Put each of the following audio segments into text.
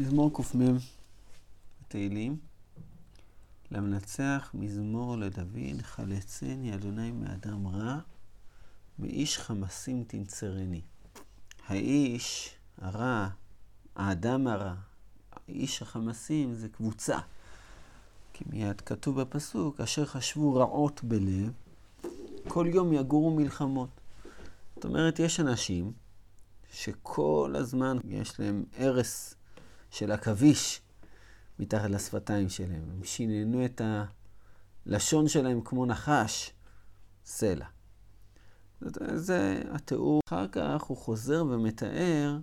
מזמור קמ בתהילים, למנצח מזמור לדוד, חלצני אדוני מאדם רע, מאיש חמסים תנצרני. האיש הרע, האדם הרע, האיש החמסים זה קבוצה. כי מיד כתוב בפסוק, אשר חשבו רעות בלב, כל יום יגורו מלחמות. זאת אומרת, יש אנשים שכל הזמן יש להם הרס של עכביש מתחת לשפתיים שלהם. הם שיננו את הלשון שלהם כמו נחש, סלע. זה התיאור. אחר כך הוא חוזר ומתאר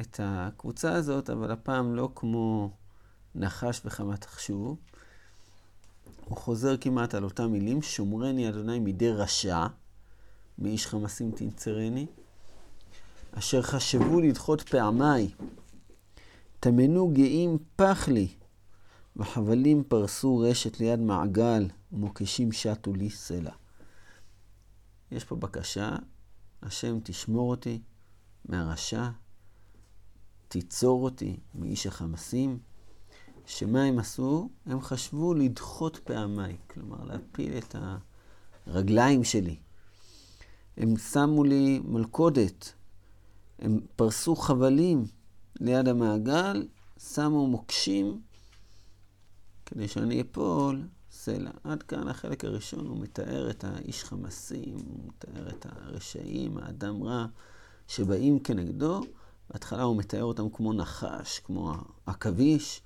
את הקבוצה הזאת, אבל הפעם לא כמו נחש וחמת תחשוב. הוא חוזר כמעט על אותם מילים, שומרני אדוני מידי רשע, מאיש חמסים תנצרני, אשר חשבו לדחות פעמיי, טמנו גאים פח לי, וחבלים פרסו רשת ליד מעגל, ומוקשים שטו לי סלע. יש פה בקשה, השם תשמור אותי מהרשע, תיצור אותי מאיש החמסים. שמה הם עשו? הם חשבו לדחות פעמיי, כלומר להפיל את הרגליים שלי. הם שמו לי מלכודת, הם פרסו חבלים ליד המעגל, שמו מוקשים כדי שאני אפול סלע. עד כאן החלק הראשון, הוא מתאר את האיש חמסים, הוא מתאר את הרשעים, האדם רע, שבאים כנגדו. בהתחלה הוא מתאר אותם כמו נחש, כמו עכביש,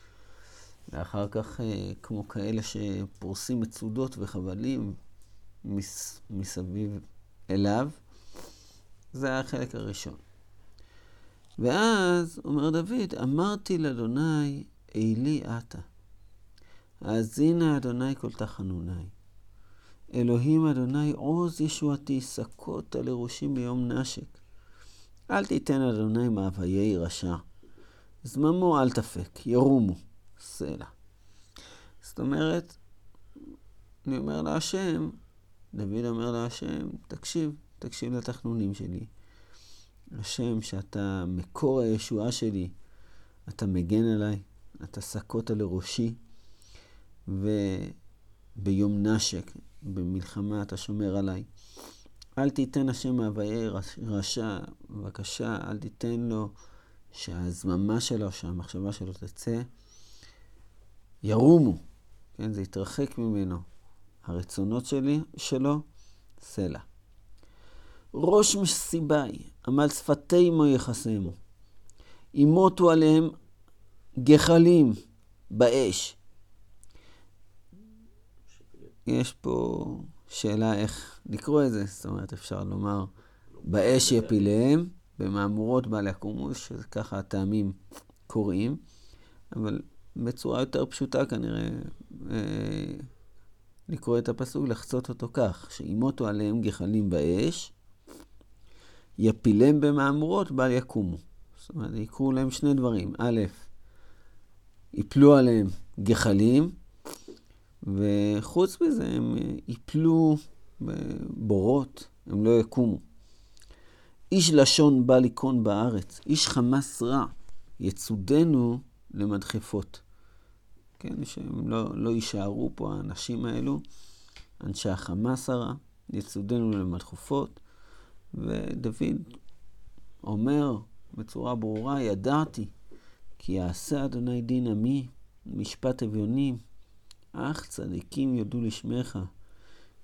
ואחר כך כמו כאלה שפורסים מצודות וחבלים מס, מסביב אליו. זה החלק הראשון. ואז אומר דוד, אמרתי לאדוני, אלי אתה. האזינה אדוני כל תחנוני. אלוהים אדוני עוז ישועתי, סקות לראשים ביום נשק. אל תיתן אדוני מאוויי רשע. זממו אל תפק, ירומו, סלע. זאת אומרת, אני אומר להשם, דוד אומר להשם, תקשיב, תקשיב לתחנונים שלי. השם, שאתה מקור הישועה שלי, אתה מגן עליי, אתה סקות לראשי, וביום נשק, במלחמה אתה שומר עליי. אל תיתן השם מאוויי רשע, בבקשה, אל תיתן לו שהזממה שלו, שהמחשבה שלו תצא, ירומו, כן, זה יתרחק ממנו. הרצונות שלי, שלו, סלע. ראש מסיבי, עמל שפתי מו יחסמו. ימותו עליהם גחלים באש. יש פה שאלה איך לקרוא את זה, זאת אומרת, אפשר לומר, באש יפיליהם, במהמורות בעלי הקומוש, ככה הטעמים קוראים, אבל בצורה יותר פשוטה כנראה אה, לקרוא את הפסוק, לחצות אותו כך, שימותו עליהם גחלים באש, יפילם במהמורות, בל יקומו. זאת אומרת, יקרו להם שני דברים. א', יפלו עליהם גחלים, וחוץ מזה הם יפלו בבורות, הם לא יקומו. איש לשון בא ליכון בארץ, איש חמס רע, יצודנו למדחפות. כן, שהם לא, לא יישארו פה האנשים האלו, אנשי החמאס הרע, יצודנו למדחפות. ודוד אומר בצורה ברורה, ידעתי כי יעשה אדוני דין עמי, משפט אביונים, אך צדיקים יודו לשמך,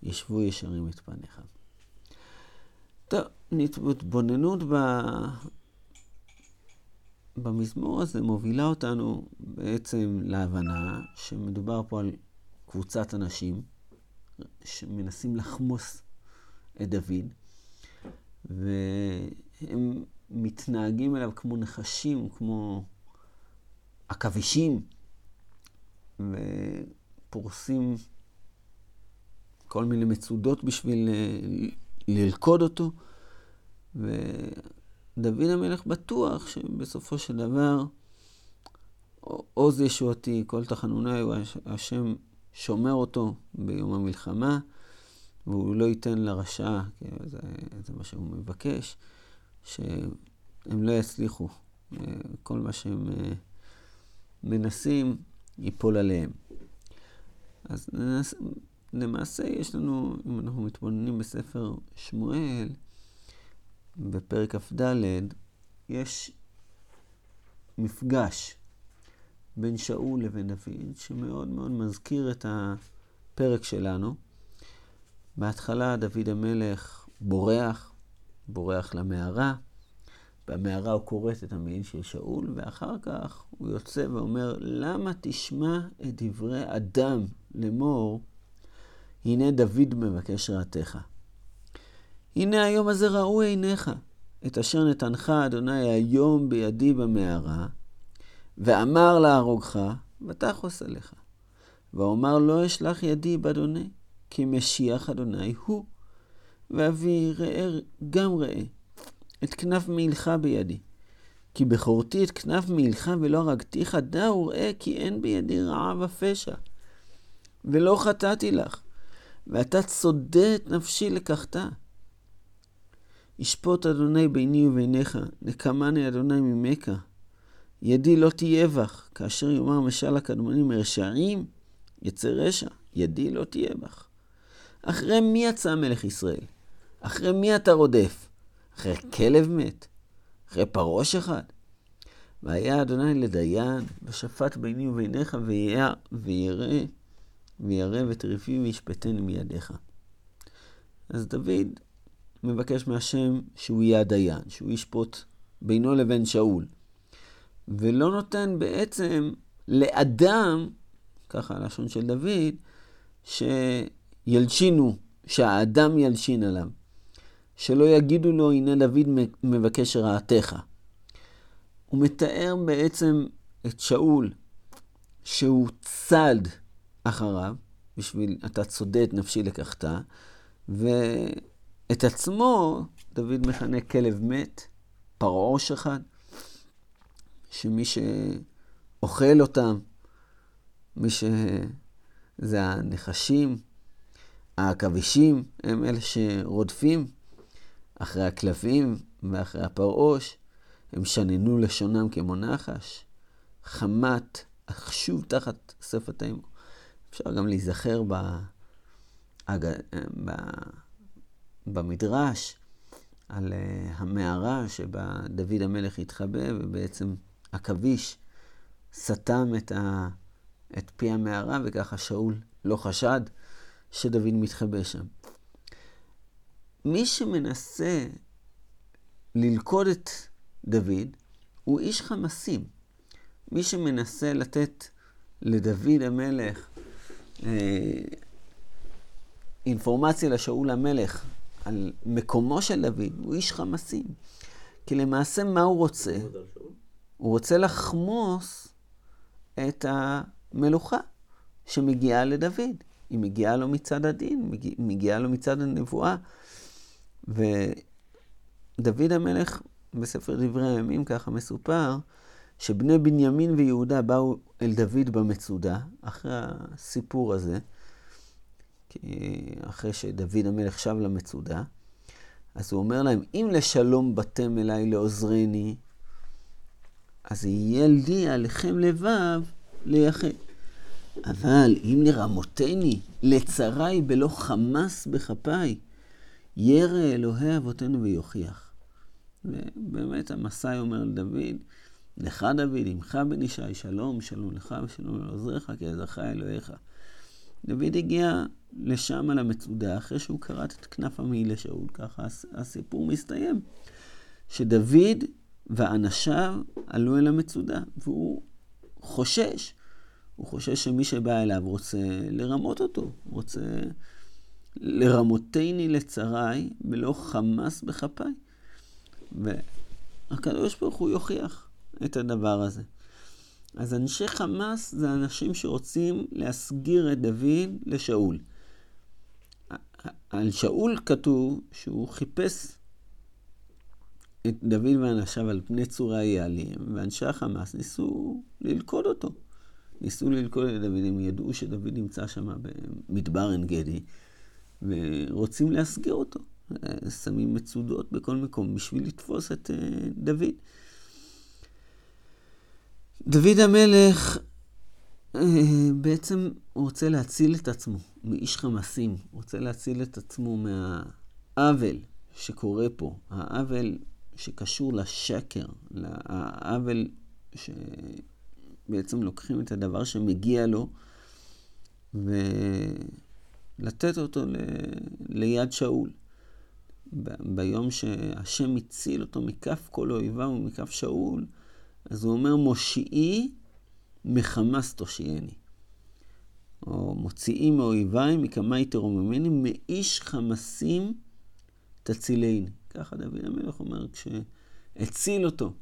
ישבו ישרים את פניך. טוב, התבוננות ב... במזמור הזה מובילה אותנו בעצם להבנה שמדובר פה על קבוצת אנשים שמנסים לחמוס את דוד, והם מתנהגים אליו כמו נחשים, כמו עכבישים, ופורסים כל מיני מצודות בשביל ללכוד אותו. ודוד המלך בטוח שבסופו של דבר, עוז ישועתי, כל תחנוני, השם שומר אותו ביום המלחמה. והוא לא ייתן לרשע, זה, זה מה שהוא מבקש, שהם לא יצליחו. כל מה שהם מנסים, ייפול עליהם. אז. למעשה יש לנו, אם אנחנו מתבוננים בספר שמואל, בפרק כ"ד, יש מפגש בין שאול לבין דוד, שמאוד מאוד מזכיר את הפרק שלנו. בהתחלה דוד המלך בורח, בורח למערה. במערה הוא כורת את המעיל של שאול, ואחר כך הוא יוצא ואומר, למה תשמע את דברי אדם לאמור, הנה דוד מבקש רעתך. הנה היום הזה ראו עיניך, את אשר נתנך אדוני היום בידי במערה, ואמר להרוגך, ותחוס עליך. ואומר לא אשלח ידי באדוני, כי משיח אדוני הוא. ואבי ראה גם ראה, את כנף מעילך בידי. כי בכורתי את כנף מעילך ולא הרגתיך, דע וראה כי אין בידי רעה ופשע. ולא חטאתי לך, ואתה צודה את נפשי לקחת. ישפוט אדוני ביני וביניך, נקמני אדוני ממך. ידי לא תהיה בך, כאשר יאמר משל הקדמונים רשעים, יצא רשע, ידי לא תהיה בך. אחרי מי יצא מלך ישראל? אחרי מי אתה רודף? אחרי כלב מת? אחרי פרוש אחד? והיה אדוני לדיין, ושפט ביני וביניך, וירא, וירא וטריפי וישפטני מידיך. אז דוד מבקש מהשם שהוא יהיה הדיין, שהוא ישפוט בינו לבין שאול. ולא נותן בעצם לאדם, ככה הלשון של דוד, שילשינו, שהאדם ילשין עליו. שלא יגידו לו, הנה דוד מבקש רעתך. הוא מתאר בעצם את שאול, שהוא צד אחריו, בשביל אתה צודה את נפשי לקחת, ואת עצמו דוד מכנה כלב מת, פרעוש אחד, שמי שאוכל אותם, מי שזה הנחשים, העכבישים, הם אלה שרודפים אחרי הכלבים ואחרי הפרעוש. הם שננו לשונם כמו נחש, חמת, שוב תחת שפתיהם. אפשר גם להיזכר ב... ב... במדרש על אה, המערה שבה דוד המלך התחבא, ובעצם עכביש סתם את, ה... את פי המערה, וככה שאול לא חשד שדוד מתחבא שם. מי שמנסה ללכוד את דוד הוא איש חמסים. מי שמנסה לתת לדוד המלך אה, אינפורמציה לשאול המלך על מקומו של דוד, הוא איש חמסים. כי למעשה מה הוא רוצה? הוא רוצה לחמוס את המלוכה שמגיעה לדוד. היא מגיעה לו מצד הדין, מגיעה לו מצד הנבואה. ודוד המלך, בספר דברי הימים ככה מסופר, שבני בנימין ויהודה באו אל דוד במצודה, אחרי הסיפור הזה, אחרי שדוד המלך שב למצודה, אז הוא אומר להם, אם לשלום באתם אליי לעוזרני, אז יהיה לי עליכם לבב לייחד. אבל אם לרמותני, לצרי בלא חמס בכפיי, ירא אלוהי אבותינו ויוכיח. ובאמת המסאי אומר לדוד, לך דוד, עמך בן ישי, שלום, שלום לך ושלום לעוזריך, כי עזרך אלוהיך. דוד הגיע לשם על המצודה, אחרי שהוא כרת את כנף המעיל לשאול, ככה הסיפור מסתיים. שדוד ואנשיו עלו אל המצודה, והוא חושש. הוא חושש שמי שבא אליו רוצה לרמות אותו, רוצה לרמותני לצרי ולא חמס בכפיי. והקדוש ברוך הוא יוכיח את הדבר הזה. אז אנשי חמאס זה אנשים שרוצים להסגיר את דוד לשאול. על שאול כתוב שהוא חיפש את דוד ואנשיו על פני צורי היעלים, ואנשי החמאס ניסו ללכוד אותו. ניסו ללכוד את דוד, הם ידעו שדוד נמצא שם במדבר עין גדי, ורוצים להסגיר אותו. שמים מצודות בכל מקום בשביל לתפוס את אה, דוד. דוד המלך אה, בעצם רוצה להציל את עצמו מאיש חמסים, רוצה להציל את עצמו מהעוול שקורה פה, העוול שקשור לשקר, העוול שבעצם לוקחים את הדבר שמגיע לו ולתת אותו ל... ליד שאול. ב... ביום שהשם הציל אותו מכף כל אויביו ומכף שאול, אז הוא אומר, מושיעי מחמס תושייני. או מוציאי מאויביי, מקמאי תרוממני, מאיש חמסים תצילני. ככה דוד המלך אומר, כשהציל אותו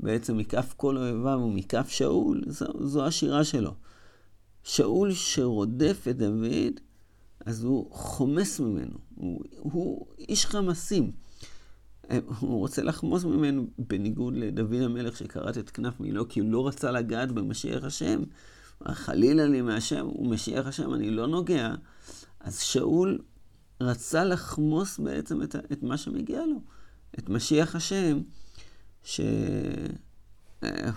בעצם מכף כל אויביו ומכף שאול, זו, זו השירה שלו. שאול שרודף את דוד, אז הוא חומס ממנו, הוא, הוא איש חמסים. הוא רוצה לחמוס ממנו, בניגוד לדוד המלך שכרת את כנף מילו, כי הוא לא רצה לגעת במשיח השם. חלילה לי מהשם, הוא משיח השם, אני לא נוגע. אז שאול רצה לחמוס בעצם את, את מה שמגיע לו, את משיח השם, שהוא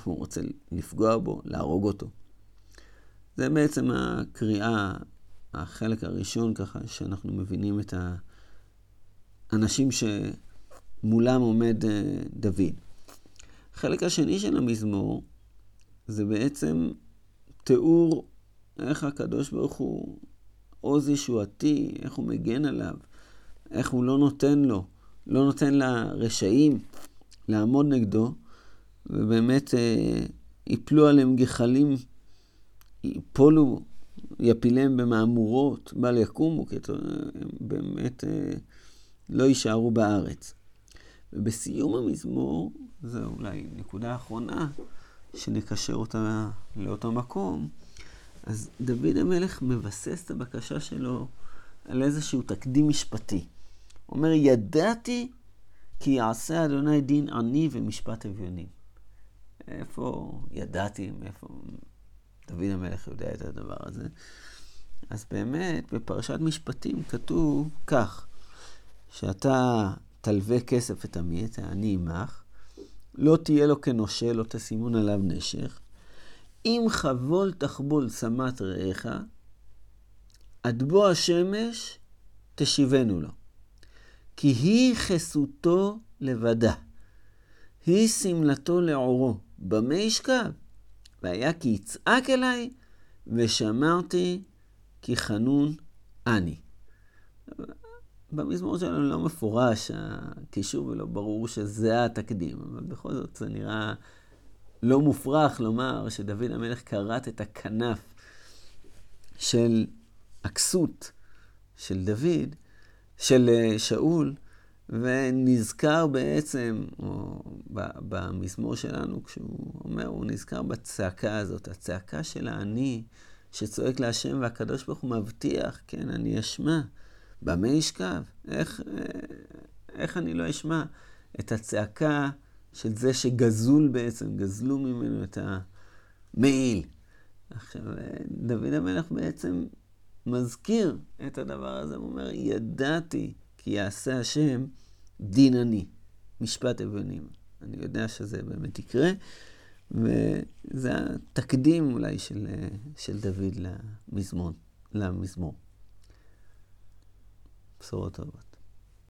רוצה לפגוע בו, להרוג אותו. זה בעצם הקריאה, החלק הראשון ככה, שאנחנו מבינים את האנשים שמולם עומד אה, דוד. החלק השני של המזמור זה בעצם תיאור איך הקדוש ברוך הוא עוז ישועתי, איך הוא מגן עליו, איך הוא לא נותן לו, לא נותן לרשעים לעמוד נגדו, ובאמת אה, יפלו עליהם גחלים, יפולו, יפילם במהמורות, בל יקומו, כי הם באמת אה, לא יישארו בארץ. ובסיום המזמור, זו אולי נקודה אחרונה, שנקשר אותה לאותו מקום, אז דוד המלך מבסס את הבקשה שלו על איזשהו תקדים משפטי. הוא אומר, ידעתי כי יעשה אדוני דין עני ומשפט אביונים. איפה ידעתי, מאיפה דוד המלך יודע את הדבר הזה? אז באמת, בפרשת משפטים כתוב כך, שאתה תלווה כסף את עמי, את העני עמך, לא תהיה לו כנושה, לא תשימון עליו נשך, אם חבול תחבול צמת רעך, עד בוא השמש תשיבנו לו. כי היא חסותו לבדה, היא שמלתו לעורו, במה ישכב? והיה כי יצעק אליי, ושמרתי כי חנון אני. במזמור שלנו לא מפורש הקישור ולא ברור שזה התקדים, אבל בכל זאת זה נראה לא מופרך לומר שדוד המלך כרת את הכנף של הכסות של דוד, של אה, שאול, ונזכר בעצם, או במזמור שלנו, כשהוא אומר, הוא נזכר בצעקה הזאת, הצעקה של האני שצועק להשם והקדוש ברוך הוא מבטיח, כן, אני אשמע. במה ישכב? איך, אה, איך אני לא אשמע את הצעקה של זה שגזול בעצם, גזלו ממנו את המעיל. עכשיו, דוד המלך בעצם מזכיר את הדבר הזה, הוא אומר, ידעתי כי יעשה השם דין אני, משפט אבנים. אני יודע שזה באמת יקרה, וזה התקדים אולי של, של דוד למזמור. למזמור. בשורות טובות.